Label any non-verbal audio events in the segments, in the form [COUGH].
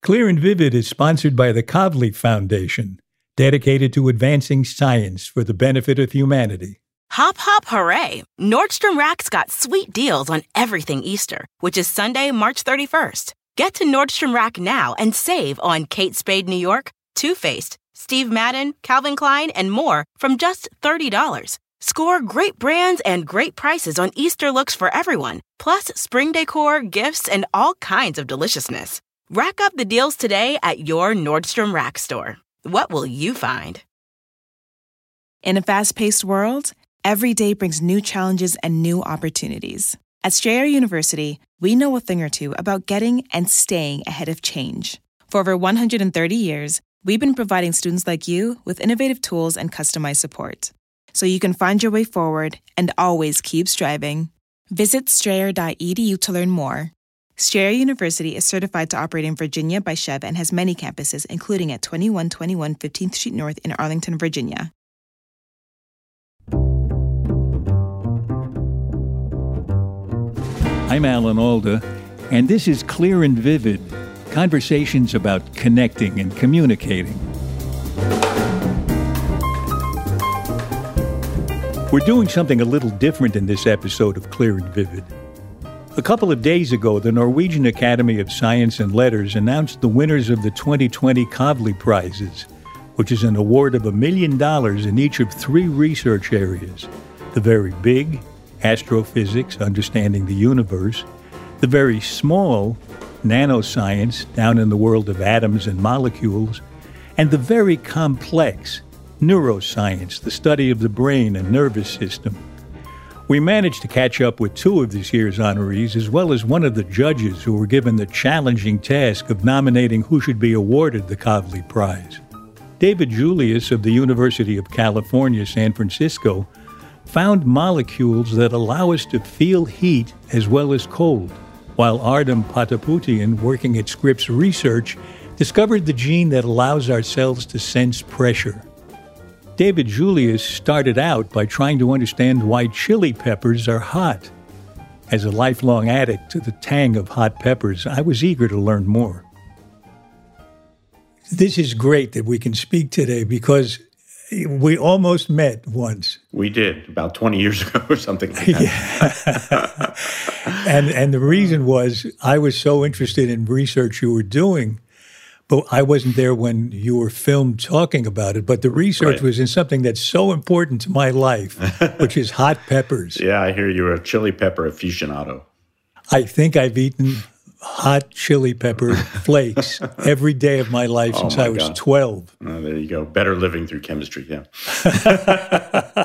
Clear and Vivid is sponsored by the Kavli Foundation, dedicated to advancing science for the benefit of humanity. Hop, hop, hooray! Nordstrom Rack's got sweet deals on everything Easter, which is Sunday, March 31st. Get to Nordstrom Rack now and save on Kate Spade New York, Too Faced, Steve Madden, Calvin Klein, and more from just $30. Score great brands and great prices on Easter looks for everyone, plus spring decor, gifts, and all kinds of deliciousness. Rack up the deals today at your Nordstrom Rack store. What will you find? In a fast paced world, every day brings new challenges and new opportunities. At Strayer University, we know a thing or two about getting and staying ahead of change. For over 130 years, we've been providing students like you with innovative tools and customized support so you can find your way forward and always keep striving. Visit strayer.edu to learn more. Strayer University is certified to operate in Virginia by SCHEV and has many campuses, including at 2121 15th Street North in Arlington, Virginia. I'm Alan Alda, and this is Clear and Vivid conversations about connecting and communicating. We're doing something a little different in this episode of Clear and Vivid. A couple of days ago, the Norwegian Academy of Science and Letters announced the winners of the 2020 Kavli Prizes, which is an award of a million dollars in each of three research areas. The very big, astrophysics, understanding the universe, the very small, nanoscience, down in the world of atoms and molecules, and the very complex, neuroscience, the study of the brain and nervous system. We managed to catch up with two of this year's honorees, as well as one of the judges who were given the challenging task of nominating who should be awarded the Kavli Prize. David Julius of the University of California, San Francisco, found molecules that allow us to feel heat as well as cold, while Ardem Patapoutian, working at Scripps Research, discovered the gene that allows our cells to sense pressure. David Julius started out by trying to understand why chili peppers are hot. As a lifelong addict to the tang of hot peppers, I was eager to learn more. This is great that we can speak today because we almost met once. We did about 20 years [LAUGHS] ago or something like that. Yeah. [LAUGHS] and and the reason was I was so interested in research you were doing but I wasn't there when you were filmed talking about it. But the research right. was in something that's so important to my life, [LAUGHS] which is hot peppers. yeah, I hear you're a chili pepper aficionado. I think I've eaten hot chili pepper [LAUGHS] flakes every day of my life oh since my I was God. 12. Oh, there you go. Better living through chemistry, yeah. [LAUGHS]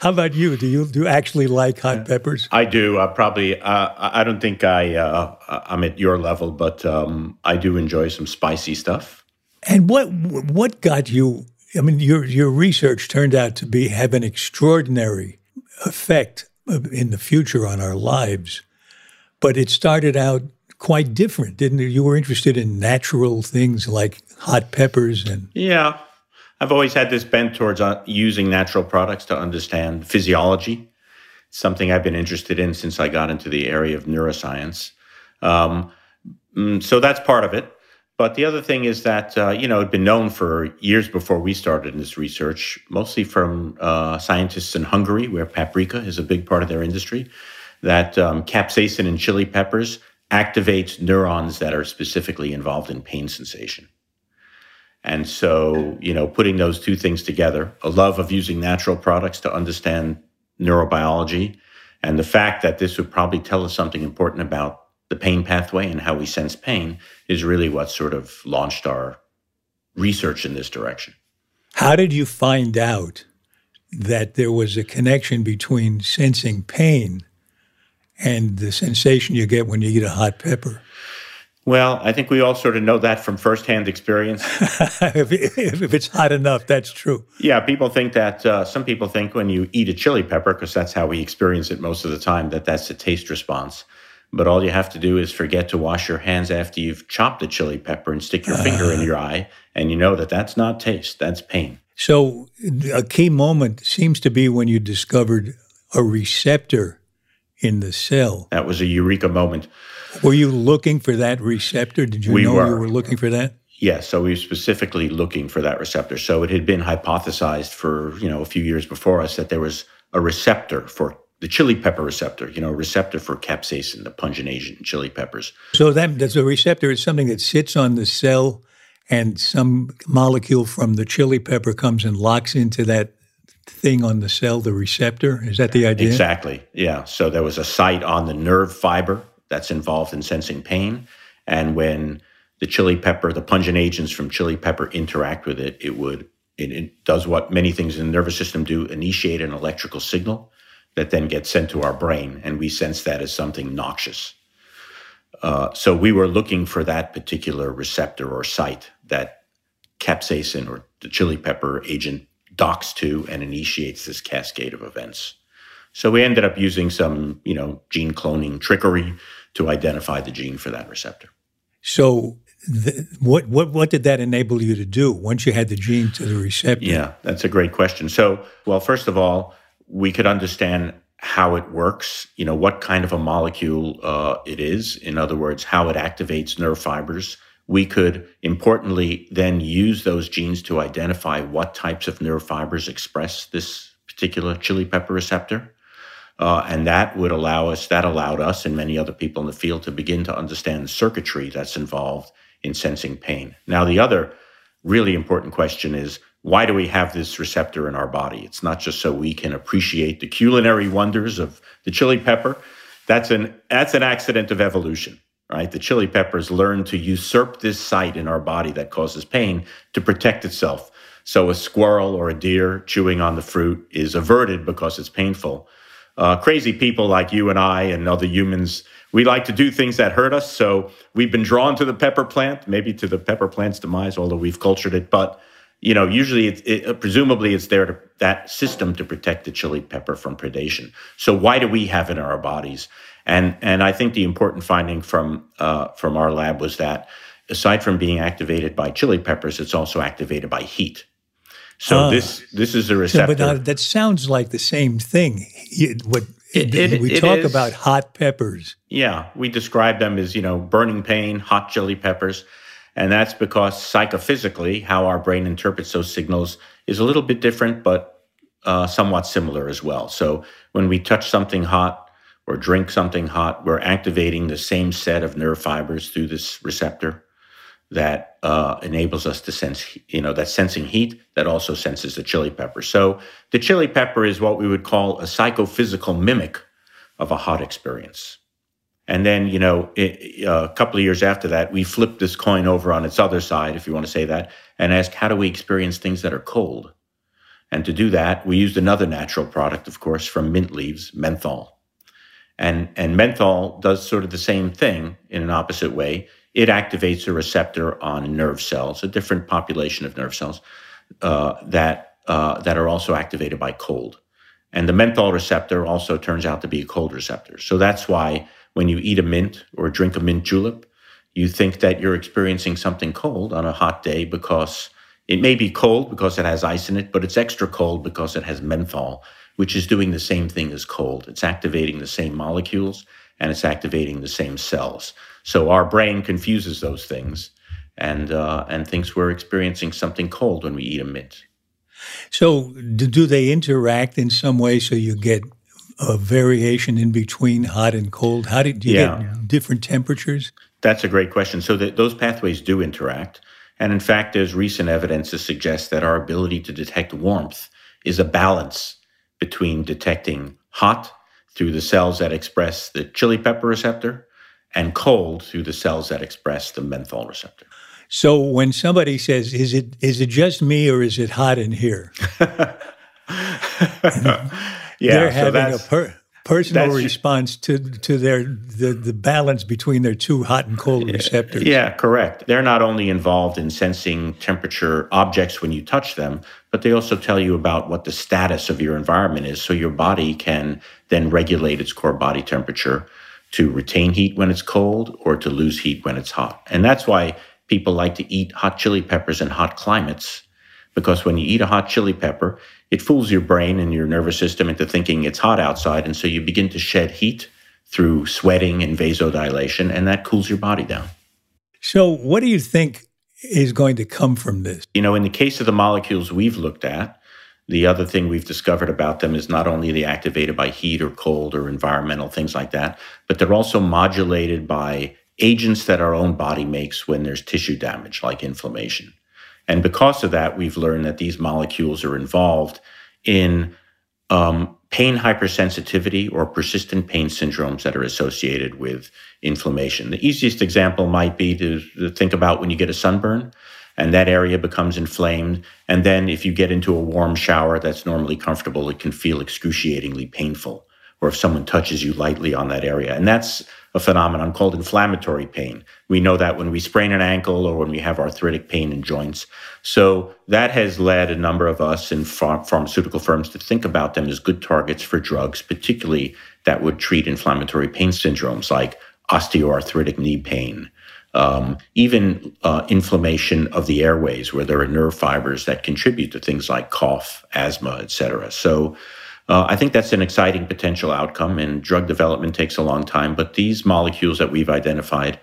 How about you? Do you do you actually like hot peppers? I do. Uh, probably. Uh, I don't think I uh, I'm at your level, but um, I do enjoy some spicy stuff. And what what got you? I mean, your your research turned out to be have an extraordinary effect in the future on our lives, but it started out quite different, didn't it? You were interested in natural things like hot peppers and yeah. I've always had this bent towards uh, using natural products to understand physiology. something I've been interested in since I got into the area of neuroscience. Um, mm, so that's part of it. But the other thing is that, uh, you know, it'd been known for years before we started this research, mostly from uh, scientists in Hungary, where paprika is a big part of their industry, that um, capsaicin in chili peppers activates neurons that are specifically involved in pain sensation. And so, you know, putting those two things together, a love of using natural products to understand neurobiology, and the fact that this would probably tell us something important about the pain pathway and how we sense pain is really what sort of launched our research in this direction. How did you find out that there was a connection between sensing pain and the sensation you get when you eat a hot pepper? Well, I think we all sort of know that from firsthand experience. [LAUGHS] if, if, it's hot enough, that's true. Yeah, people think that, uh, some people think when you eat a chili pepper, because that's how we experience it most of the time, that that's a taste response. But all you have to do is forget to wash your hands after you've chopped a chili pepper and stick your uh, finger in your eye, and you know that that's not taste, that's pain. So, a key moment seems to be when you discovered a receptor in the cell. That was a eureka moment. Were you looking for that receptor? Did you we know were. you were looking for that? Yes, so we were specifically looking for that receptor. So it had been hypothesized for, you know, a few years before us that there was a receptor for the chili pepper receptor, you know, a receptor for capsaicin, the pungent agent in chili peppers. So that that's a receptor is something that sits on the cell and some molecule from the chili pepper comes and locks into that thing on the cell, the receptor. Is that the idea? Exactly. Yeah. So there was a site on the nerve fiber that's involved in sensing pain. And when the chili pepper, the pungent agents from chili pepper interact with it, it would, it, it does what many things in the nervous system do initiate an electrical signal that then gets sent to our brain. And we sense that as something noxious. Uh, so we were looking for that particular receptor or site that capsaicin or the chili pepper agent docks to and initiates this cascade of events. So we ended up using some, you know, gene cloning trickery to identify the gene for that receptor. So the, what what what did that enable you to do once you had the gene to the receptor? Yeah, that's a great question. So, well, first of all, we could understand how it works, you know, what kind of a molecule uh, it is. In other words, how it activates nerve fibers. We could importantly then use those genes to identify what types of nerve fibers express this particular chili pepper receptor. Uh, and that would allow us, that allowed us and many other people in the field to begin to understand the circuitry that's involved in sensing pain. Now, the other really important question is why do we have this receptor in our body? It's not just so we can appreciate the culinary wonders of the chili pepper. That's an that's an accident of evolution, right? The chili peppers learn to usurp this site in our body that causes pain to protect itself. So a squirrel or a deer chewing on the fruit is averted because it's painful. Uh, crazy people like you and I and other humans, we like to do things that hurt us. So we've been drawn to the pepper plant, maybe to the pepper plant's demise, although we've cultured it. But you know, usually it, it, presumably it's there to that system to protect the chili pepper from predation. So why do we have it in our bodies? And and I think the important finding from uh, from our lab was that aside from being activated by chili peppers, it's also activated by heat. So uh, this this is a receptor. So, but that sounds like the same thing. What it, it, we it talk is. about hot peppers. Yeah, we describe them as you know burning pain, hot chili peppers. And that's because psychophysically, how our brain interprets those signals is a little bit different, but uh, somewhat similar as well. So when we touch something hot or drink something hot, we're activating the same set of nerve fibers through this receptor that uh, enables us to sense, you know, that sensing heat that also senses the chili pepper. So the chili pepper is what we would call a psychophysical mimic of a hot experience. And then, you know, it, uh, a couple of years after that, we flipped this coin over on its other side, if you want to say that, and asked, how do we experience things that are cold? And to do that, we used another natural product, of course, from mint leaves, menthol. And, and menthol does sort of the same thing in an opposite way. It activates a receptor on nerve cells, a different population of nerve cells uh, that, uh, that are also activated by cold. And the menthol receptor also turns out to be a cold receptor. So that's why when you eat a mint or drink a mint julep, you think that you're experiencing something cold on a hot day because it may be cold because it has ice in it, but it's extra cold because it has menthol, which is doing the same thing as cold. It's activating the same molecules and it's activating the same cells. So our brain confuses those things and uh, and thinks we're experiencing something cold when we eat a mint. So do they interact in some way so you get a variation in between hot and cold? How do, do you Yeah. get different temperatures? That's a great question. So that those pathways do interact. And in fact, there's recent evidence to suggest that our ability to detect warmth is a balance between detecting hot through the cells that express the chili pepper receptor and cold through the cells that express the menthol receptor. So when somebody says, "Is it is it just me or is it hot in here?" [LAUGHS] [LAUGHS] Yeah, They're so having a per, personal response to to their the, the balance between their two hot and cold receptors. Yeah, correct. They're not only involved in sensing temperature objects when you touch them, but they also tell you about what the status of your environment is. So your body can then regulate its core body temperature to retain heat when it's cold or to lose heat when it's hot. And that's why people like to eat hot chili peppers in hot climates. Because when you eat a hot chili pepper, it fools your brain and your nervous system into thinking it's hot outside. And so you begin to shed heat through sweating and vasodilation, and that cools your body down. So, what do you think is going to come from this? You know, in the case of the molecules we've looked at, the other thing we've discovered about them is not only they activated by heat or cold or environmental things like that, but they're also modulated by agents that our own body makes when there's tissue damage, like inflammation. And because of that, we've learned that these molecules are involved in um, pain hypersensitivity or persistent pain syndromes that are associated with inflammation. The easiest example might be to, to, think about when you get a sunburn and that area becomes inflamed. And then if you get into a warm shower that's normally comfortable, it can feel excruciatingly painful. Or if someone touches you lightly on that area. And that's a phenomenon called inflammatory pain. We know that when we sprain an ankle or when we have arthritic pain in joints. So that has led a number of us in ph- pharmaceutical firms to think about them as good targets for drugs, particularly that would treat inflammatory pain syndromes like osteoarthritic knee pain, um, even uh, inflammation of the airways, where there are nerve fibers that contribute to things like cough, asthma, et cetera. So uh, I think that's an exciting potential outcome, and drug development takes a long time. But these molecules that we've identified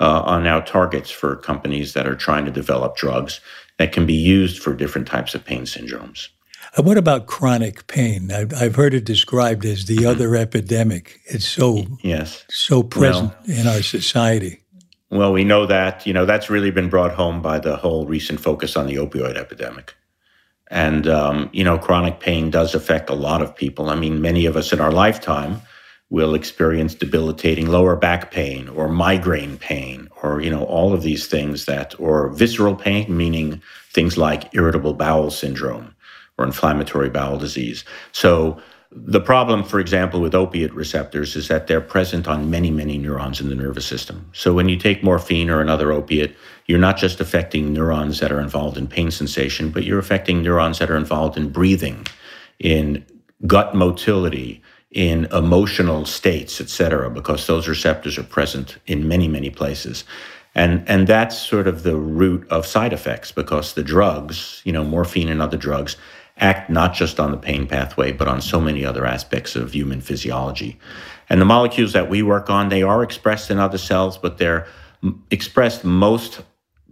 uh, are now targets for companies that are trying to develop drugs that can be used for different types of pain syndromes. Uh, what about chronic pain? I've, I've heard it described as the other epidemic. It's so yes, so present well, in our society. Well, we know that you know that's really been brought home by the whole recent focus on the opioid epidemic. And, um, you know, chronic pain does affect a lot of people. I mean, many of us in our lifetime will experience debilitating lower back pain or migraine pain or, you know, all of these things that, or visceral pain, meaning things like irritable bowel syndrome or inflammatory bowel disease. So, the problem, for example, with opiate receptors is that they're present on many, many neurons in the nervous system. So when you take morphine or another opiate, you're not just affecting neurons that are involved in pain sensation, but you're affecting neurons that are involved in breathing, in gut motility, in emotional states, et cetera, because those receptors are present in many, many places. And, and that's sort of the root of side effects because the drugs, you know, morphine and other drugs, act not just on the pain pathway, but on so many other aspects of human physiology. And the molecules that we work on, they are expressed in other cells, but they're expressed most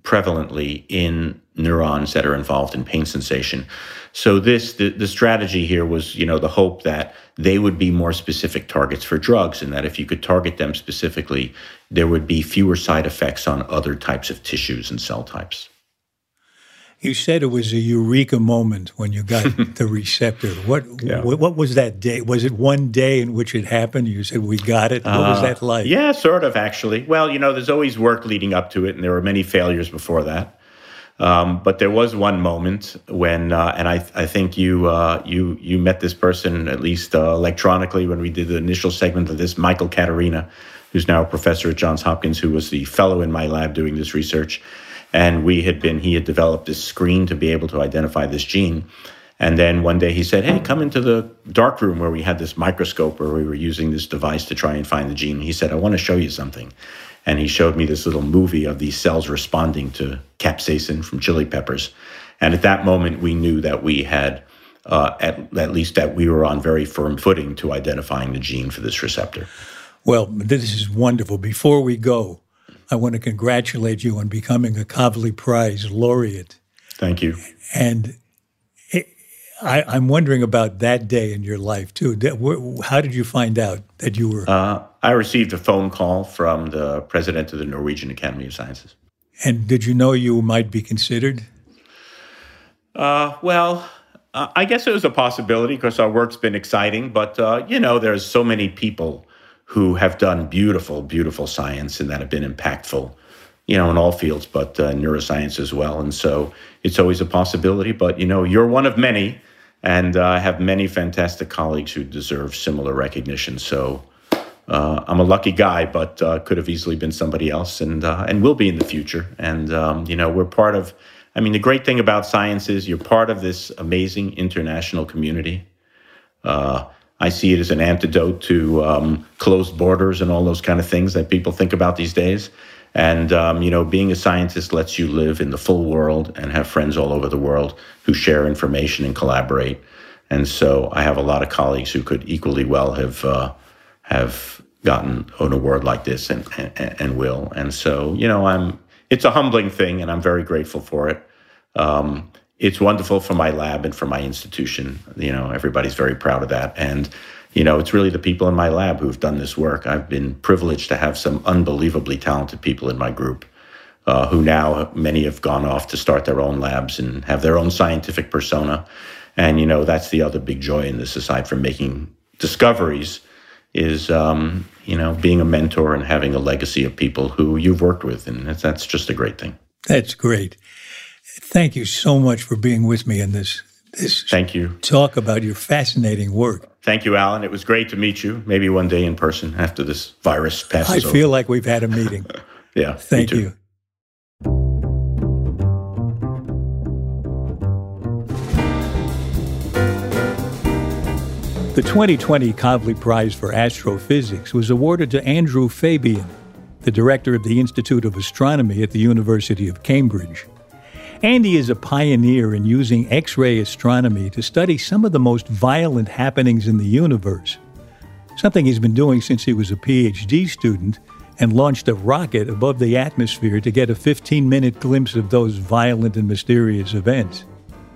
prevalently in neurons that are involved in pain sensation. So this the, the strategy here was, you know, the hope that they would be more specific targets for drugs and that if you could target them specifically, there would be fewer side effects on other types of tissues and cell types. You said it was a eureka moment when you got [LAUGHS] the receptor. What, yeah. what, what was that day? Was it one day in which it happened? You said we got it. What uh, was that like? Yeah, sort of actually. Well, you know, there's always work leading up to it, and there were many failures before that. Um, but there was one moment when, uh, and I, I think you, uh, you, you met this person at least uh, electronically when we did the initial segment of this, Michael Caterina, who's now a professor at Johns Hopkins, who was the fellow in my lab doing this research and we had been he had developed this screen to be able to identify this gene. And then one day he said hey come into the dark room where we had this microscope where we were using this device to try and find the gene. He said i want to show you something. And he showed me this little movie of these cells responding to capsaicin from chili peppers. And at that moment we knew that we had uh, at, at least that we were on very firm footing to identifying the gene for this receptor. Well this is wonderful. Before we go I want to congratulate you on becoming a Kavli Prize laureate. Thank you. And it, I, am wondering about that day in your life too. How did you find out that you were? Uh, I received a phone call from the president of the Norwegian Academy of Sciences. And did you know you might be considered? Uh, well, uh, I guess it was a possibility because our work's been exciting, but uh, you know, there's so many people who have done beautiful, beautiful science and that have been impactful, you know, in all fields, but uh, neuroscience as well. And so it's always a possibility. But, you know, you're one of many, and uh, I have many fantastic colleagues who deserve similar recognition. So uh, I'm a lucky guy, but uh, could have easily been somebody else and, uh, and will be in the future. And, um, you know, we're part of, I mean, the great thing about science is you're part of this amazing international community. Uh, I see it as an antidote to um, closed borders and all those kind of things that people think about these days. And, um, you know, being a scientist lets you live in the full world and have friends all over the world who share information and collaborate. And so I have a lot of colleagues who could equally well have, uh, have gotten an award like this and, and, and will. And so, you know, I'm, it's a humbling thing and I'm very grateful for it. Um, it's wonderful for my lab and for my institution. You know, everybody's very proud of that. And, you know, it's really the people in my lab who've done this work. I've been privileged to have some unbelievably talented people in my group uh, who now many have gone off to start their own labs and have their own scientific persona. And, you know, that's the other big joy in this, aside from making discoveries, is, um, you know, being a mentor and having a legacy of people who you've worked with. And that's, that's just a great thing. That's great. Thank you so much for being with me in this this Thank you. talk about your fascinating work. Thank you, Alan. It was great to meet you. Maybe one day in person after this virus passes. I feel like we've had a meeting. [LAUGHS] yeah. Thank you. The 2020 Kavli Prize for Astrophysics was awarded to Andrew Fabian, the director of the Institute of Astronomy at the University of Cambridge. Andy is a pioneer in using X ray astronomy to study some of the most violent happenings in the universe, something he's been doing since he was a PhD student and launched a rocket above the atmosphere to get a 15 minute glimpse of those violent and mysterious events.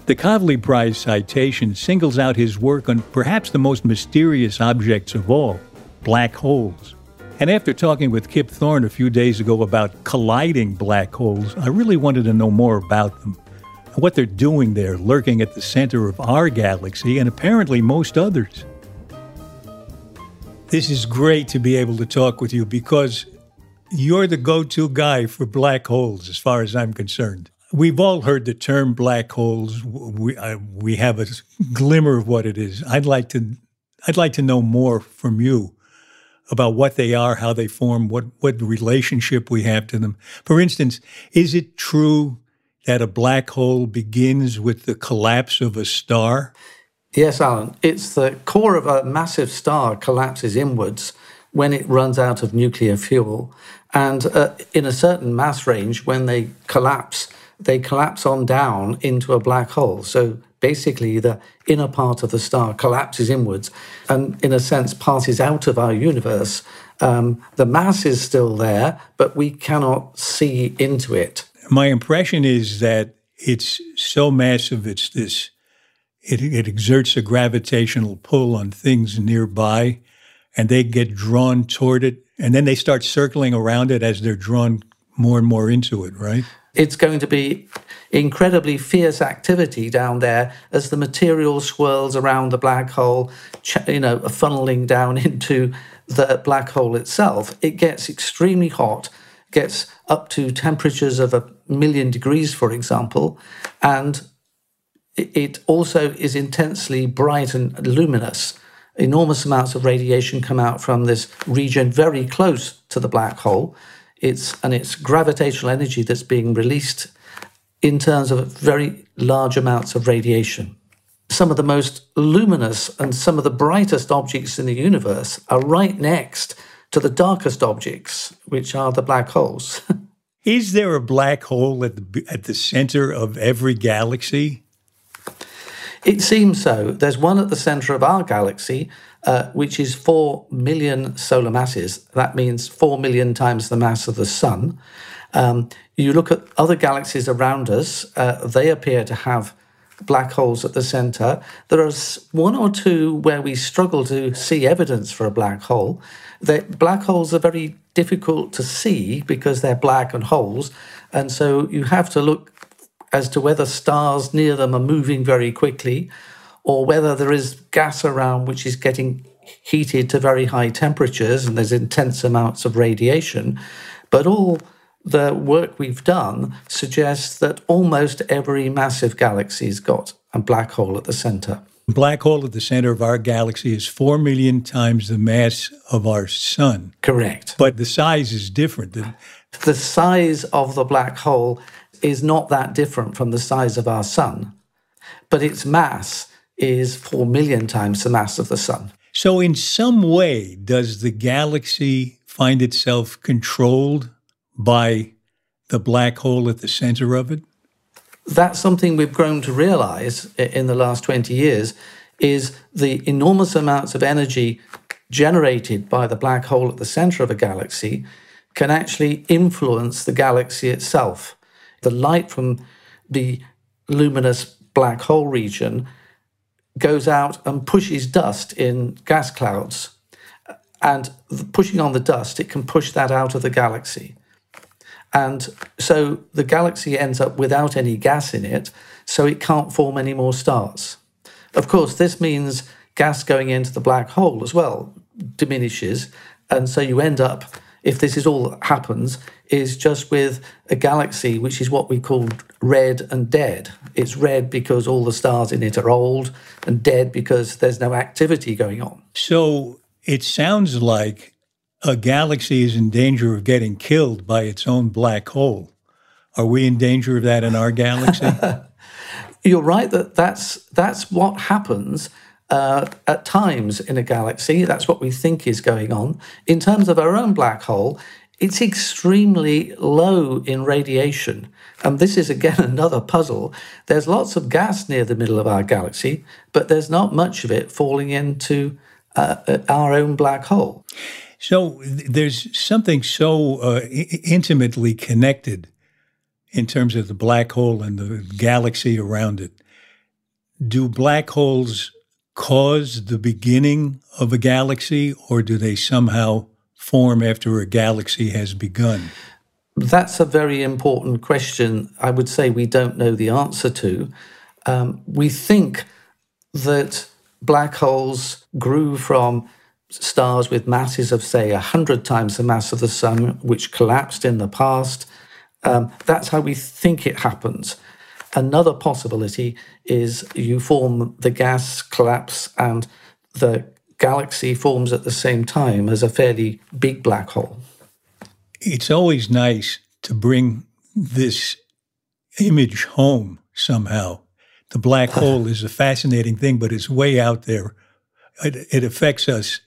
The Kavli Prize citation singles out his work on perhaps the most mysterious objects of all black holes. And after talking with Kip Thorne a few days ago about colliding black holes, I really wanted to know more about them. What they're doing there, lurking at the center of our galaxy and apparently most others. This is great to be able to talk with you because you're the go to guy for black holes, as far as I'm concerned. We've all heard the term black holes. We, uh, we have a glimmer of what it is. I'd like to, I'd like to know more from you about what they are, how they form, what, what relationship we have to them. For instance, is it true that a black hole begins with the collapse of a star? Yes, Alan. It's the core of a massive star collapses inwards when it runs out of nuclear fuel. And uh, in a certain mass range, when they collapse, they collapse on down into a black hole. So basically the inner part of the star collapses inwards and, in a sense, passes out of our universe. Um, the mass is still there, but we cannot see into it. My impression is that it's so massive, it's this, it, it exerts a gravitational pull on things nearby, and they get drawn toward it, and then they start circling around it as they're drawn more and more into it, right? It's going to be incredibly fierce activity down there as the material swirls around the black hole, you know, funneling down [LAUGHS] into the black hole itself. It gets extremely hot, gets up to temperatures of a million degrees, for example, and it also is intensely bright and luminous. Enormous amounts of radiation come out from this region very close to the black hole it's and it's gravitational energy that's being released in terms of very large amounts of radiation. Some of the most luminous and some of the brightest objects in the universe are right next to the darkest objects, which are the black holes. [LAUGHS] Is there a black hole at the, at the center of every galaxy? It seems so. There's one at the center of our galaxy, uh, which is 4 million solar masses. That means 4 million times the mass of the sun. Um, you look at other galaxies around us, uh, they appear to have black holes at the center. There are one or two where we struggle to see evidence for a black hole. The black holes are very difficult to see because they're black and holes. And so you have to look as to whether stars near them are moving very quickly or whether there is gas around which is getting heated to very high temperatures and there's intense amounts of radiation. But all the work we've done suggests that almost every massive galaxy has got a black hole at the center. Black hole at the center of our galaxy is 4 million times the mass of our sun. Correct. But the size is different. The size of the black hole is not that different from the size of our sun, but its mass is 4 million times the mass of the sun. So, in some way, does the galaxy find itself controlled by the black hole at the center of it? That's something we've grown to realize in the last 20 years is the enormous amounts of energy generated by the black hole at the center of a galaxy can actually influence the galaxy itself. The light from the luminous black hole region goes out and pushes dust in gas clouds. And pushing on the dust, it can push that out of the galaxy. And so the galaxy ends up without any gas in it, so it can't form any more stars. Of course, this means gas going into the black hole as well diminishes. And so you end up, if this is all that happens, is just with a galaxy which is what we call red and dead. It's red because all the stars in it are old, and dead because there's no activity going on. So it sounds like a galaxy is in danger of getting killed by its own black hole. Are we in danger of that in our galaxy? [LAUGHS] You're right that that's that's what happens uh, at times in a galaxy. That's what we think is going on. In terms of our own black hole, it's extremely low in radiation. And this is again [LAUGHS] another puzzle. There's lots of gas near the middle of our galaxy, but there's not much of it falling into uh, uh our own black hole. So there's something so uh, intimately connected in terms of the black hole and the galaxy around it. Do black holes cause the beginning of a galaxy, or do they somehow form after a galaxy has begun? That's a very important question. I would say we don't know the answer to. Um, we think that black holes grew from stars with masses of, say, 100 times the mass of the sun, which collapsed in the past. Um, that's how we think it happens. Another possibility is you form the gas collapse and the galaxy forms at the same time as a fairly big black hole. It's always nice to bring this image home somehow. The black [LAUGHS] hole is a fascinating thing, but it's way out there. It, it affects us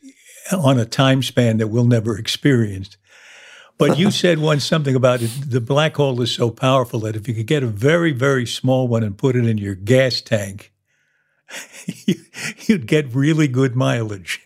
on a time span that we'll never experience. But you [LAUGHS] said once something about it, the black hole is so powerful that if you could get a very, very small one and put it in your gas tank, [LAUGHS] you'd get really good mileage.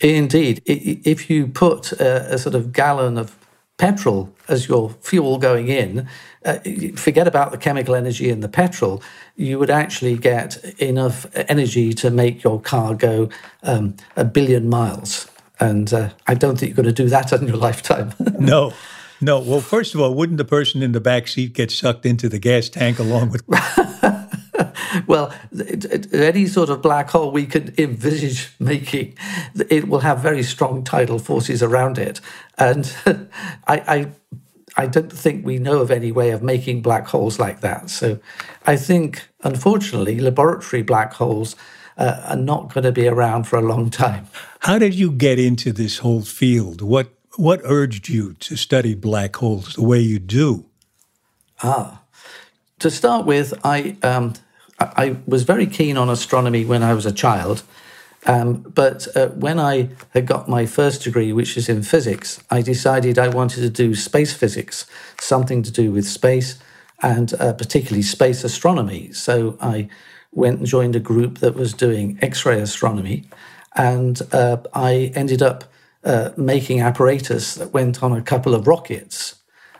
Indeed. If you put a, a, sort of gallon of petrol as your fuel going in, uh, forget about the chemical energy in the petrol, you would actually get enough energy to make your car go um, a billion miles. And uh, I don't think you're going to do that in your [LAUGHS] lifetime. no. No. Well, first of all, wouldn't the person in the back seat get sucked into the gas tank along with? [LAUGHS] [LAUGHS] well, any sort of black hole we can envisage making, it will have very strong tidal forces around it, and [LAUGHS] I, I, I don't think we know of any way of making black holes like that. So, I think, unfortunately, laboratory black holes uh, are not going to be around for a long time. How did you get into this whole field? What what urged you to study black holes the way you do? Ah, to start with, I um, I was very keen on astronomy when I was a child. Um, but uh, when I had got my first degree, which is in physics, I decided I wanted to do space physics, something to do with space and uh, particularly space astronomy. So I went and joined a group that was doing X ray astronomy. And uh, I ended up uh, making apparatus that went on a couple of rockets,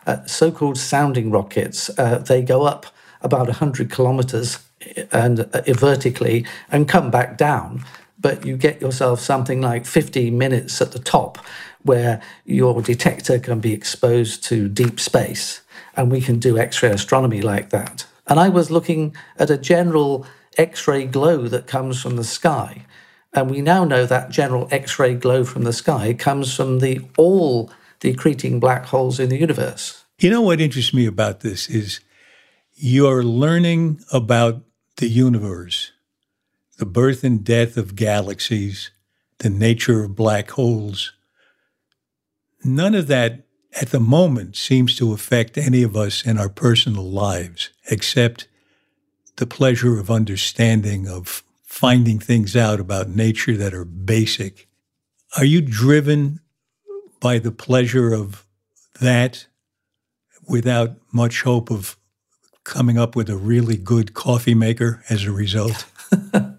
uh, so called sounding rockets. Uh, they go up about 100 kilometers and uh, vertically and come back down. But you get yourself something like 15 minutes at the top where your detector can be exposed to deep space. And we can do X ray astronomy like that. And I was looking at a general X ray glow that comes from the sky. And we now know that general X ray glow from the sky comes from the all the accreting black holes in the universe. You know what interests me about this is you're learning about the universe, the birth and death of galaxies, the nature of black holes. None of that at the moment seems to affect any of us in our personal lives, except the pleasure of understanding, of finding things out about nature that are basic. Are you driven by the pleasure of that without much hope of coming up with a really good coffee maker as a result? [LAUGHS]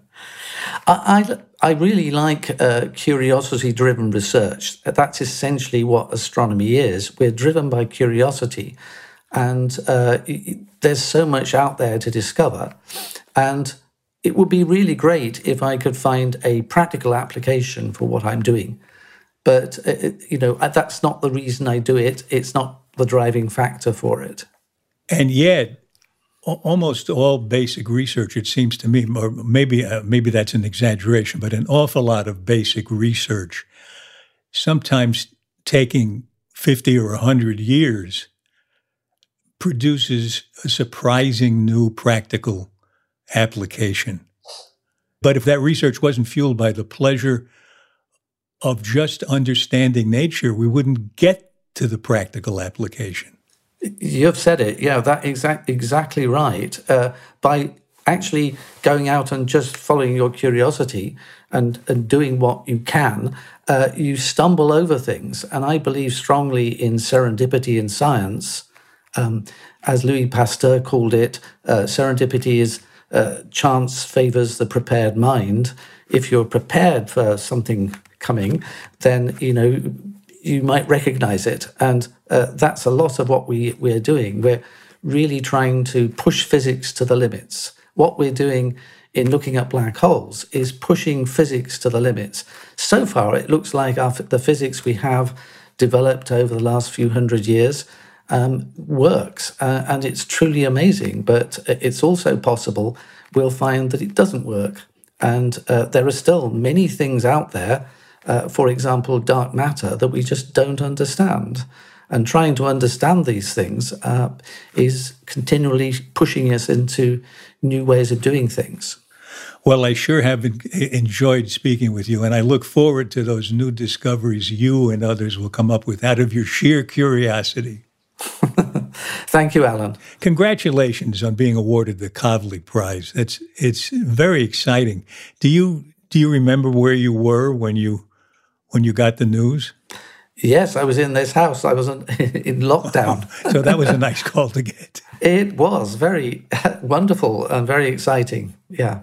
I, I really like uh, curiosity driven research. That's essentially what astronomy is. We're driven by curiosity, and uh, there's so much out there to discover. And it would be really great if I could find a practical application for what I'm doing. But, uh, you know, that's not the reason I do it. It's not the driving factor for it. And yet, almost all basic research, it seems to me, or maybe uh, maybe that's an exaggeration, but an awful lot of basic research, sometimes taking fifty or hundred years, produces a surprising new practical application. But if that research wasn't fueled by the pleasure of just understanding nature, we wouldn't get to the practical application. You've said it. Yeah, that exact exactly right. Uh, by actually going out and just following your curiosity and, and doing what you can, uh, you stumble over things. And I believe strongly in serendipity in science. Um, as Louis Pasteur called it, uh, serendipity is uh, chance favors the prepared mind. If you're prepared for something coming, then you know you might recognize it. And uh, that's a lot of what we, we're doing. We're really trying to push physics to the limits. What we're doing in looking at black holes is pushing physics to the limits. So far, it looks like our, the physics we have developed over the last few hundred years um, works, uh, and it's truly amazing. But it's also possible we'll find that it doesn't work. And uh, there are still many things out there uh, for example, dark matter that we just don't understand. And trying to understand these things uh, is continually pushing us into new ways of doing things. Well, I sure have enjoyed speaking with you, and I look forward to those new discoveries you and others will come up with out of your sheer curiosity. [LAUGHS] Thank you, Alan. Congratulations on being awarded the Kavli Prize. It's it's very exciting. Do you do you remember where you were when you when you got the news? Yes, I was in this house. I wasn't [LAUGHS] in, lockdown. [LAUGHS] so that was a nice call to get. It was very [LAUGHS] wonderful and very exciting. Yeah.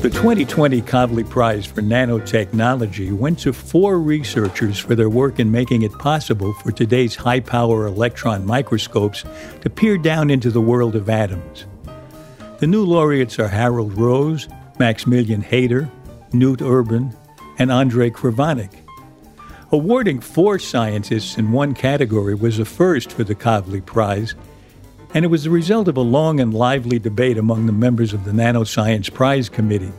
The 2020 Kavli Prize for Nanotechnology went to four researchers for their work in making it possible for today's high power electron microscopes to peer down into the world of atoms. The new laureates are Harald Rose, Maximilian Haider, Knut Urban, and Ondrej Krivanek. Awarding four scientists in one category was a first for the Kavli Prize and it was the result of a long and lively debate among the members of the Nanoscience Prize Committee.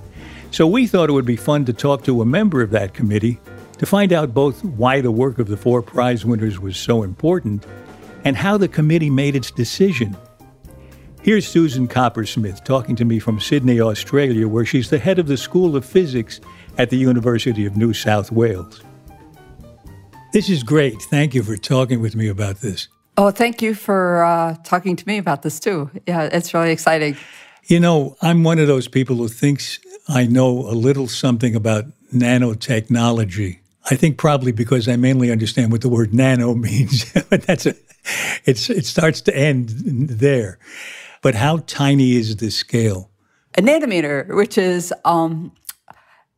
So we thought it would be fun to talk to a member of that committee to find out both why the work of the four prize winners was so important and how the committee made its decision. Here's Susan Coppersmith talking to me from Sydney, Australia, where she's the head of the School of Physics at the University of New South Wales. This is great. Thank you for talking with me about this. Oh, thank you for uh, talking to me about this too. Yeah, it's really exciting. You know, I'm one of those people who thinks I know a little something about nanotechnology. I think probably because I mainly understand what the word nano [LAUGHS] means. but that's a, it's it starts to end there. But how tiny is the scale? A nanometer, which is um,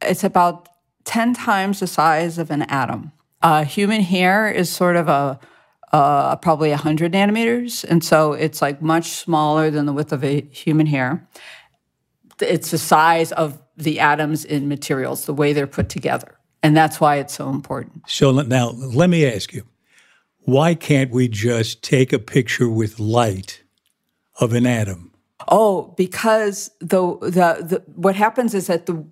it's about ten times the size of an atom. Uh, human hair is sort of a uh, probably 100 nanometers. And so it's like much smaller than the width of a human hair. It's the size of the atoms in materials, the way they're put together. And that's why it's so important. So now let me ask you why can't we just take a picture with light of an atom? Oh, because the, the, the what happens is that the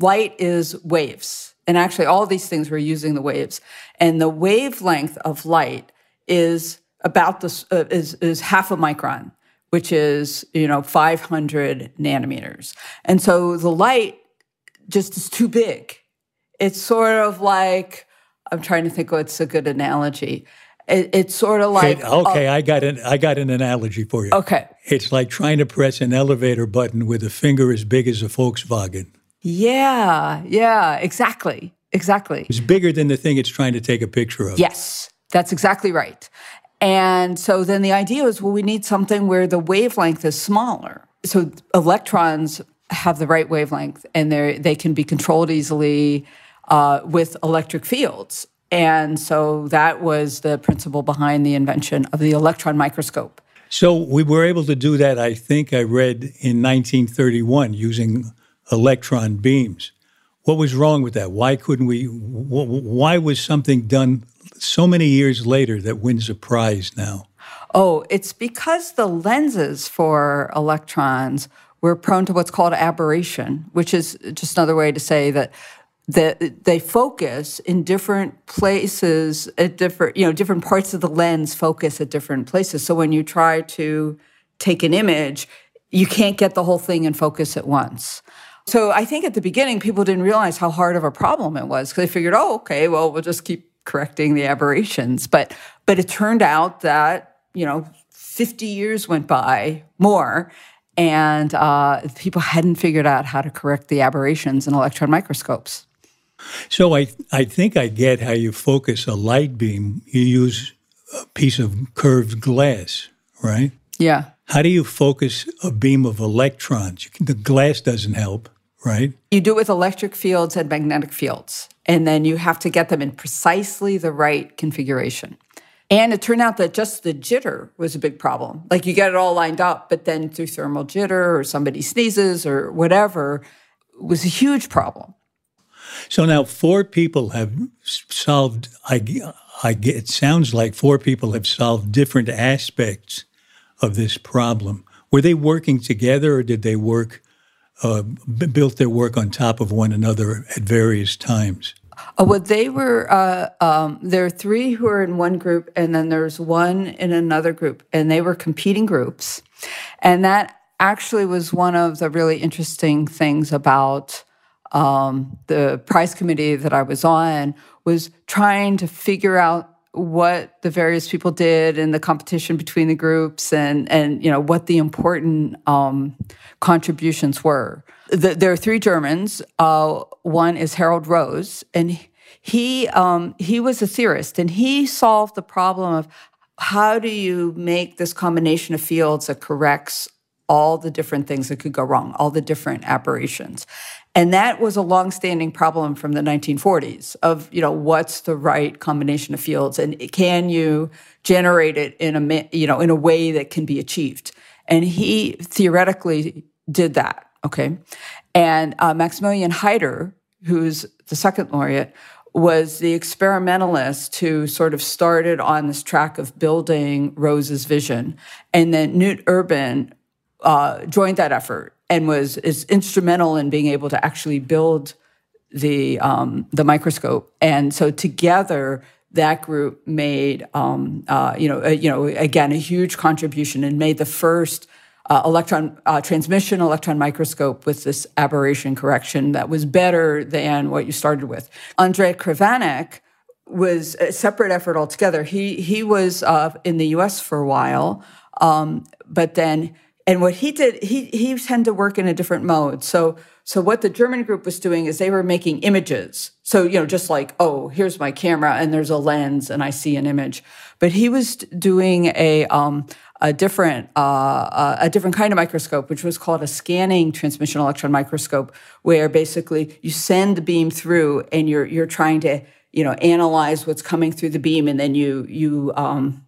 light is waves. And actually, all these things we're using the waves. And the wavelength of light is about this uh, is is half a micron, which is you know 500 nanometers, and so the light just is too big. It's sort of like I'm trying to think what's a good analogy. It, it's sort of like okay, I got an I got an analogy for you. Okay, it's like trying to press an elevator button with a finger as big as a Volkswagen. Yeah, yeah, exactly, exactly. It's bigger than the thing it's trying to take a picture of. Yes, that's exactly right. And so then the idea was, well, we need something where the wavelength is smaller. So electrons have the right wavelength and they they can be controlled easily uh, with electric fields. And so that was the principle behind the invention of the electron microscope. So we were able to do that, I think I read in 1931 using electron beams. What was wrong with that? Why couldn't we? Why was something done so many years later that wins a prize now? Oh, it's because the lenses for electrons were prone to what's called aberration, which is just another way to say that that they focus in different places at different you know different parts of the lens focus at different places. So when you try to take an image you can't get the whole thing in focus at once. So i think at the beginning people didn't realize how hard of a problem it was. Because they figured oh okay well we'll just keep correcting the aberrations. But but it turned out that you know 50 years went by more and uh, people hadn't figured out how to correct the aberrations in electron microscopes so I, I think I get how you focus a light beam. You use a piece of curved glass, right? Yeah. How do you focus a beam of electrons? The glass doesn't help, right? You do it with electric fields and magnetic fields, and then you have to get them in precisely the right configuration. And it turned out that just the jitter was a big problem. Like you get it all lined up, but then through thermal jitter or somebody sneezes or whatever was a huge problem. So now four people have solved. I, I it sounds like four people have solved different aspects of this problem. Were they working together, or did they work uh, built their work on top of one another at various times? Oh, well, they were. Uh, um, there are three who are in one group, and then there's one in another group, and they were competing groups, and that actually was one of the really interesting things about um, the prize committee that I was on was trying to figure out what the various people did in the competition between the groups and and you know what the important um, contributions were. The, there are three Germans. Uh, one is Harald Rose, and he um, he was a theorist, and he solved the problem of how do you make this combination of fields that corrects all the different things that could go wrong, all the different aberrations. And that was a long-standing problem from the 1940s of, you know, what's the right combination of fields and can you generate it in a, you know, in a way that can be achieved? And he theoretically did that, okay? And uh, Maximilian Haider, who's the second laureate, was the experimentalist who sort of started on this track of building Rose's vision. And then Knut Urban uh, joined that effort and was is instrumental in being able to actually build the um, the microscope. And so together, that group made um, uh, you know a, you know again a huge contribution and made the first uh, electron uh, transmission electron microscope with this aberration correction that was better than what you started with. Ondrej Krivanek was a separate effort altogether. He he was uh, in the U.S. for a while, um, but then and what he did, he he tended to work in a different mode. So so what the German group was doing is they were making images. So you know, just like oh, here's my camera and there's a lens and I see an image. But he was doing a um, a different uh, a different kind of microscope, which was called a scanning transmission electron microscope, where basically you send the beam through and you're you're trying to you know analyze what's coming through the beam, and then you you um,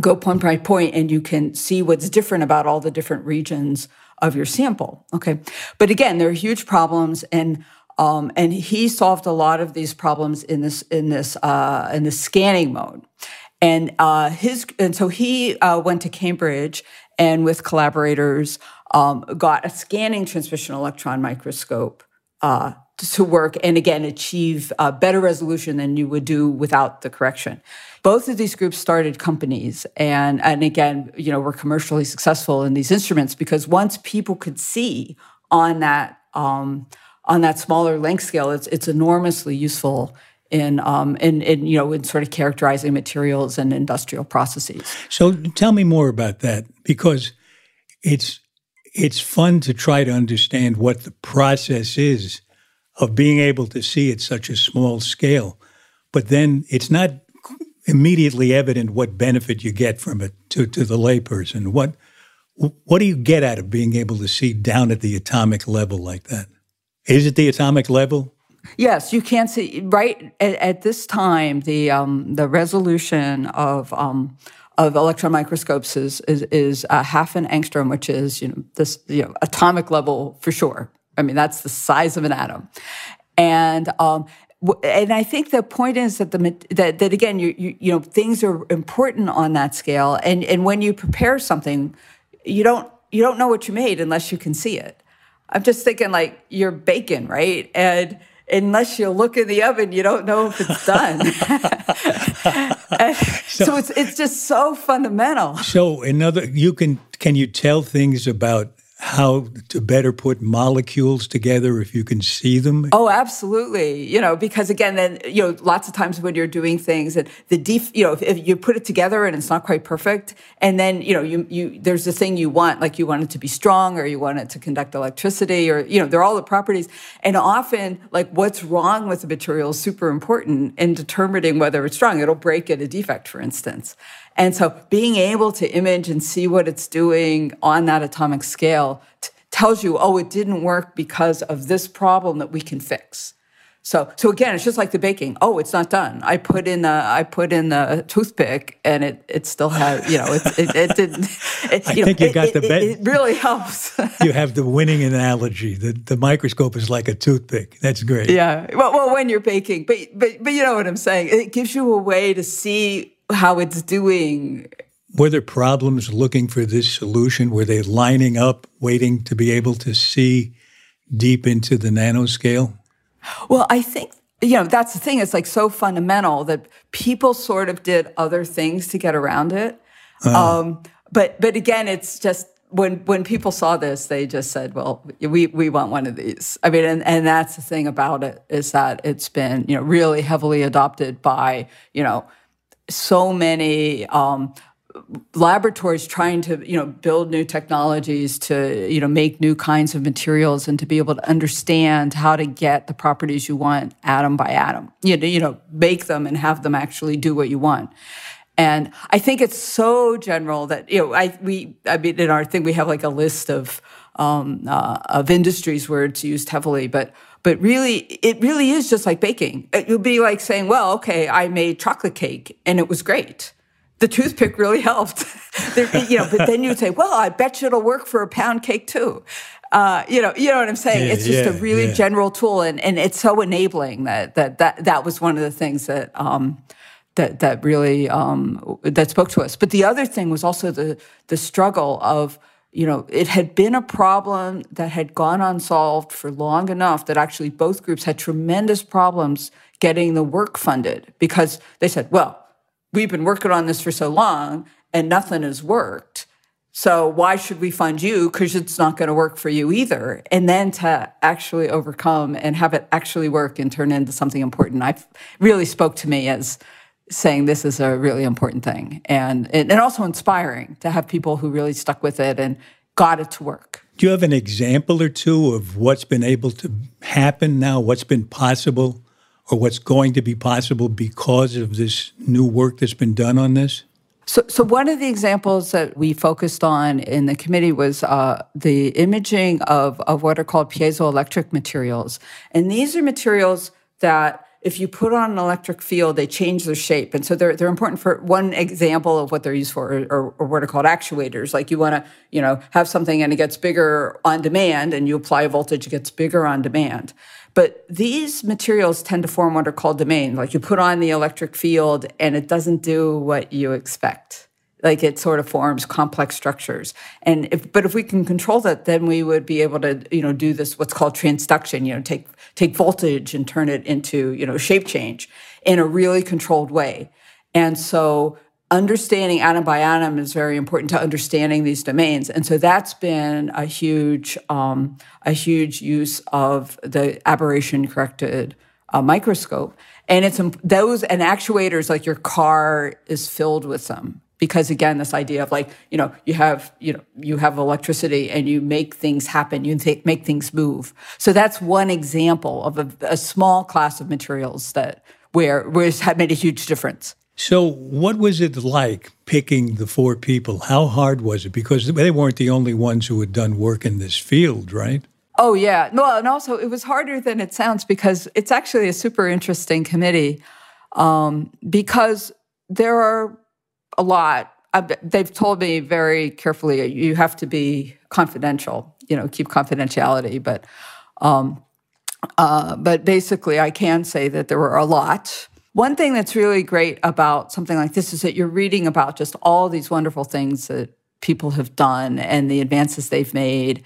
go point by point and you can see what's different about all the different regions of your sample. Okay. But again, there are huge problems and um, and he solved a lot of these problems in this in this uh, in the scanning mode. And uh, his and so he uh, went to Cambridge and with collaborators um, got a scanning transmission electron microscope uh, to work and again achieve better resolution than you would do without the correction both of these groups started companies and and again you know were commercially successful in these instruments because once people could see on that um, on that smaller length scale it's it's enormously useful in, um, in, in, you know, in sort of characterizing materials and industrial processes. So tell me more about that because it's it's fun to try to understand what the process is of being able to see at such a small scale, but then it's not immediately evident what benefit you get from it to, to the layperson. What what do you get out of being able to see down at the atomic level like that? Is it the atomic level? Yes, you can see right at, at this time the um, the resolution of um, of electron microscopes is is, is a half an angstrom, which is you know this you know atomic level for sure. I mean that's the size of an atom, and um, and I think the point is that the that, that again you, you you know things are important on that scale, and and when you prepare something, you don't you don't know what you made unless you can see it. I'm just thinking like you're baking, right? And unless you look in the oven, you don't know if it's done. so, [LAUGHS] [LAUGHS] so, it's it's just so fundamental. So another you can can you tell things about how to better put molecules together if you can see them? Oh, absolutely. You know, because again, then, you know, lots of times when you're doing things and the def, you know, if, if, you put it together and it's not quite perfect, and then, you know, you, you, there's the thing you want, like you want it to be strong or you want it to conduct electricity or, you know, they're all the properties. And often, like what's wrong with the material is super important in determining whether it's strong. It'll break at a defect, for instance. And so being able to image and see what it's doing on that atomic scale t- tells you, oh, it didn't work because of this problem that we can fix. So, so again, it's just like the baking. Oh, it's not done. I put in the I put in the toothpick, and it it still had you know it it, it didn't. [LAUGHS] It, I think know, you got it, the best. It, really helps. [LAUGHS] you have the winning analogy. The the microscope is like a toothpick. That's great. Yeah. Well, well, when you're baking, but but but you know what I'm saying. It gives you a way to see how it's doing. Were there problems looking for this solution? Were they lining up, waiting to be able to see deep into the nanoscale? Well, I think you know that's the thing. It's like so fundamental that people sort of did other things to get around it. Uh. Um, but but again, it's just when when people saw this, they just said, "Well, we we want one of these." I mean, and and that's the thing about it is that it's been you know really heavily adopted by you know so many um, laboratories trying to you know build new technologies to you know make new kinds of materials and to be able to understand how to get the properties you want atom by atom. You know you know make them and have them actually do what you want. And i think it's so general that you know i we i mean in our thing we have like a list of um, uh, of industries where it's used heavily but but really, it really is just like baking. It would be like saying, well, okay, I made chocolate cake and it was great. The toothpick really [LAUGHS] helped. there, you know, but then you'd say, well, I bet you it'll work for a pound cake too. Uh, you know, you know what I'm saying? Yeah, it's just yeah, a really yeah. general tool, and, and it's so enabling that that that that was one of the things that um, that that really um, that spoke to us. But the other thing was also the the struggle of you know, it had been a problem that had gone unsolved for long enough that actually both groups had tremendous problems getting the work funded because they said, well, we've been working on this for so long and nothing has worked. So why should we fund you? Because it's not going to work for you either. And then to actually overcome and have it actually work and turn into something important, I really spoke to me as saying this is a really important thing and, and also inspiring to have people who really stuck with it and got it to work. Do you have an example or two of what's been able to happen now, what's been possible, or what's going to be possible because of this new work that's been done on this? So, so one of the examples that we focused on in the committee was uh, the imaging of, of what are called piezoelectric materials. And these are materials that if you put on an electric field, they change their shape. And so they're, they're important for one example of what they're used for or, or what are called actuators. Like you want to, you know, have something and it gets bigger on demand and you apply a voltage, it gets bigger on demand. But these materials tend to form what are called domains. Like you put on the electric field and it doesn't do what you expect like it sort of forms complex structures and if but if we can control that then we would be able to you know do this what's called transduction you know take take voltage and turn it into you know shape change in a really controlled way. And so understanding atom by atom is very important to understanding these domains. And so that's been a huge um, a huge use of the aberration corrected uh, microscope. And it's those and actuators like your car is filled with them because again this idea of like you know you have you know you have electricity and you make things happen you th- make things move so that's one example of a, a, small class of materials that where where it's made a huge difference So, what was it like picking the four people? How hard was it? Because they weren't the only ones who had done work in this field, right? Oh, yeah. No, and also it was harder than it sounds because it's actually a super interesting committee um, because there are a lot. they've told me very carefully you have to be confidential, you know, keep confidentiality. But, um, uh, but basically, I can say that there were a lot. One thing that's really great about something like this is that you're reading about just all these wonderful things that people have done and the advances they've made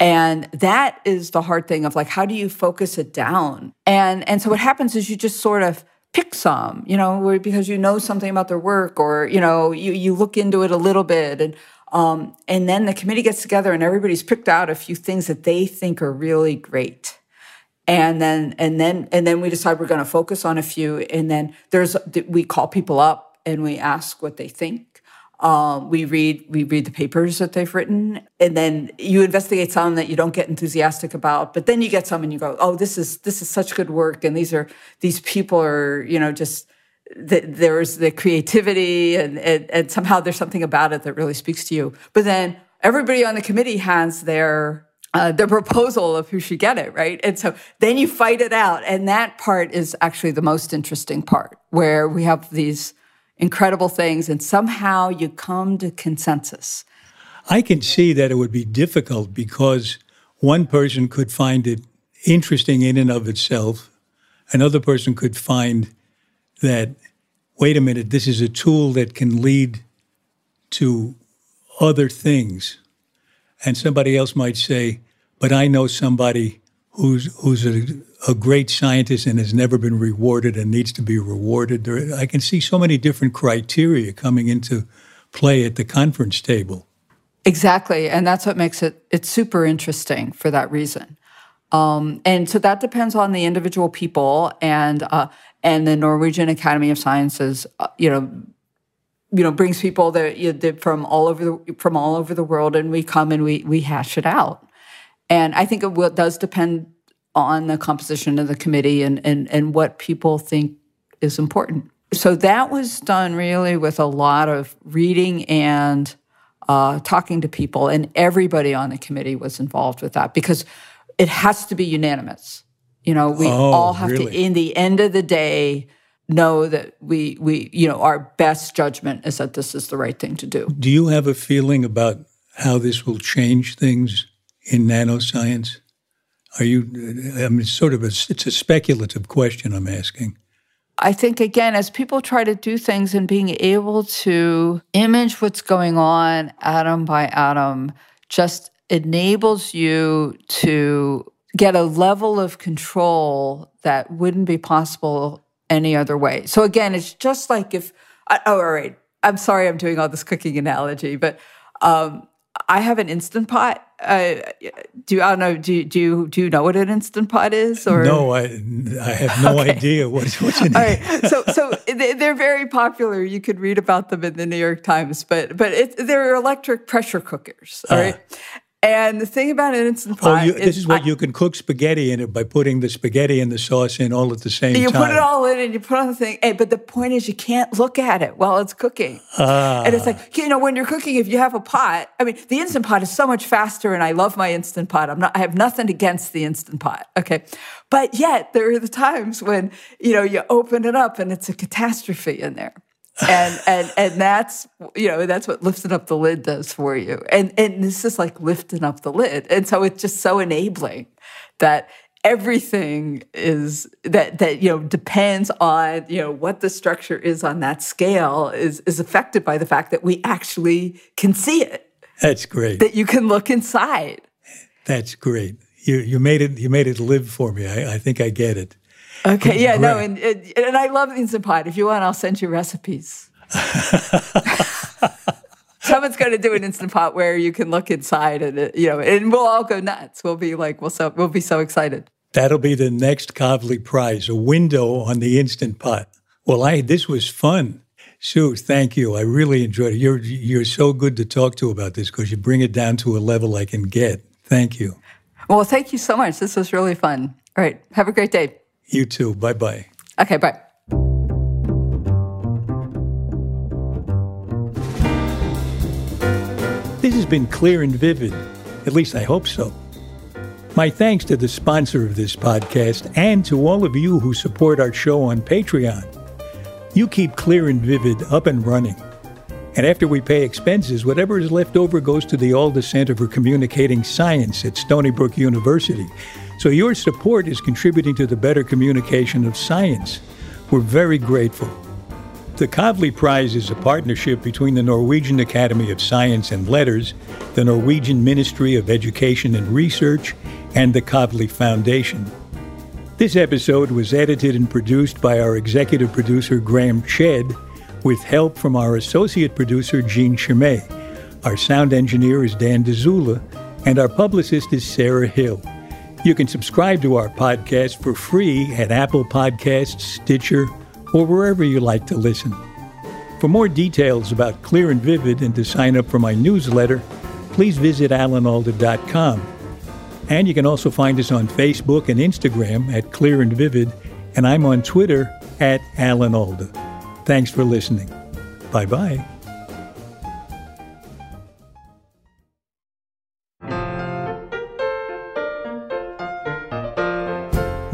and that is the hard thing of like, how do you focus it down? And and so what happens is you just sort of pick some, you know, because you know something about their work or, you know, you, you look into it a little bit and um, and then the committee gets together and everybody's picked out a few things that they think are really great. And then and then and then we decide we're going to focus on a few and then there's we call people up and we ask what they think um, we read we read the papers that they've written, and then you investigate some that you don't get enthusiastic about. But then you get some, and you go, "Oh, this is this is such good work." And these are these people are you know just the, there's the creativity, and, and and somehow there's something about it that really speaks to you. But then everybody on the committee has their uh, the proposal of who should get it, right? And so then you fight it out. And that part is actually the most interesting part, where we have these incredible things, and somehow you come to consensus. I can see that it would be difficult because one person could find it interesting in and of itself. Another person could find that, wait a minute, this is a tool that can lead to other things. And somebody else might say, but I know somebody who's, who's a, a great scientist and has never been rewarded and needs to be rewarded. There, I can see so many different criteria coming into play at the conference table. Exactly, and that's what makes it it's super interesting for that reason. Um, and so that depends on the individual people and uh, and the Norwegian Academy of Sciences. Uh, you know, you know, brings people that, you know, from all over the from all over the world, and we come and we we hash it out. And I think it will, does depend on the composition of the committee and, and, and what people think is important. So that was done really with a lot of reading and uh, talking to people, and everybody on the committee was involved with that because it has to be unanimous. You know, we oh, all have really? to, in the end of the day, know that we we you know our best judgment is that this is the right thing to do. Do you have a feeling about how this will change things in nanoscience? Are you? I mean, sort of a, it's a speculative question I'm asking. I think again, as people try to do things and being able to image what's going on atom by atom, just enables you to get a level of control that wouldn't be possible any other way. So again, it's just like if oh, all right. I'm sorry, I'm doing all this cooking analogy, but um, I have an instant pot. Uh, do I don't know? Do do you do you know what an instant pot is? Or no, I I have no okay. idea what what's [LAUGHS] in All right, so so they're very popular. You could read about them in the New York Times, but but it, they're electric pressure cookers. All uh, right, and the thing about an instant pot, oh, you, this is what I, you can cook spaghetti in it by putting the spaghetti and the sauce in all at the same you time. You put it all in and you put on the thing. Hey, but the point is, you can't look at it while it's cooking. Ah. And it's like you know, when you're cooking, if you have a pot, I mean, the instant pot is so much faster, and I love my instant pot. I'm not, I have nothing against the instant pot. Okay, but yet there are the times when you know you open it up and it's a catastrophe in there and and and that's you know that's what lifting up the lid does for you. And and this is like lifting up the lid. And so it's just so enabling that everything is that that you know depends on you know what the structure is on that scale is is affected by the fact that we actually can see it. That's great. That you can look inside. That's great. You you made it you made it live for me. I, I think i get it Okay, yeah, Great. no, and, and, I love instant pot. If you want, I'll send you recipes. [LAUGHS] Someone's going to do an instant pot where you can look inside, and it, you know, and we'll all go nuts. We'll be like, we'll so we'll be so excited. That'll be the next Kavli Prize, a window on the instant pot. Well, I this was fun. Sue, thank you. I really enjoyed it. You're you're so good to talk to about this because you bring it down to a level I can get. Thank you. Well, thank you so much. This was really fun. All right. Have a great day. You too. Bye bye. Okay, bye. This has been clear and vivid. At least I hope so. My thanks to the sponsor of this podcast and to all of you who support our show on Patreon. You keep Clear and Vivid up and running. And after we pay expenses, whatever is left over goes to the Alda Center for Communicating Science at Stony Brook University. So your support is contributing to the better communication of science. We're very grateful. The Kavli Prize is a partnership between the Norwegian Academy of Science and Letters, the Norwegian Ministry of Education and Research, and the Kavli Foundation. This episode was edited and produced by our executive producer, Graham Chedd, with help from our associate producer, Jean Chimay. Our sound engineer is Dan Dzula, and our publicist is Sarah Hill. You can subscribe to our podcast for free at Apple Podcasts, Stitcher, or wherever you like to listen. For more details about Clear and Vivid and to sign up for my newsletter, please visit alanalda.com. And you can also find us on Facebook and Instagram at Clear and Vivid, and I'm on Twitter at Alan Alda. Thanks for listening. Bye bye.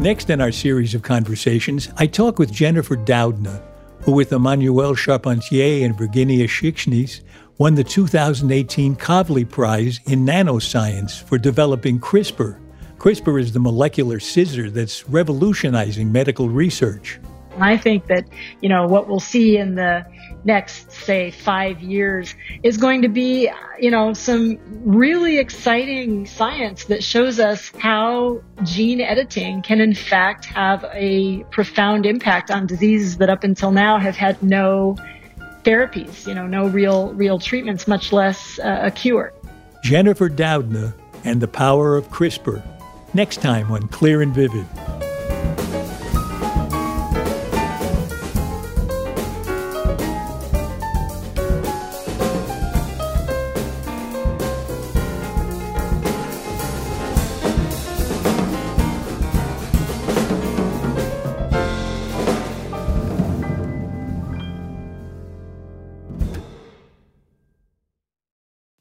Next in our series of conversations, I talk with Jennifer Doudna, who with Emmanuelle Charpentier and Virginia Šikšnys won the 2018 Kavli Prize in Nanoscience for developing CRISPR. CRISPR is the molecular scissor that's revolutionizing medical research. I think that, you know, what we'll see in the next, say, five years is going to be, you know, some really exciting science that shows us how gene editing can, in fact, have a profound impact on diseases that up until now have had no therapies, you know, no real, real treatments, much less uh, a cure. Jennifer Doudna and the power of CRISPR. Next time on Clear and Vivid.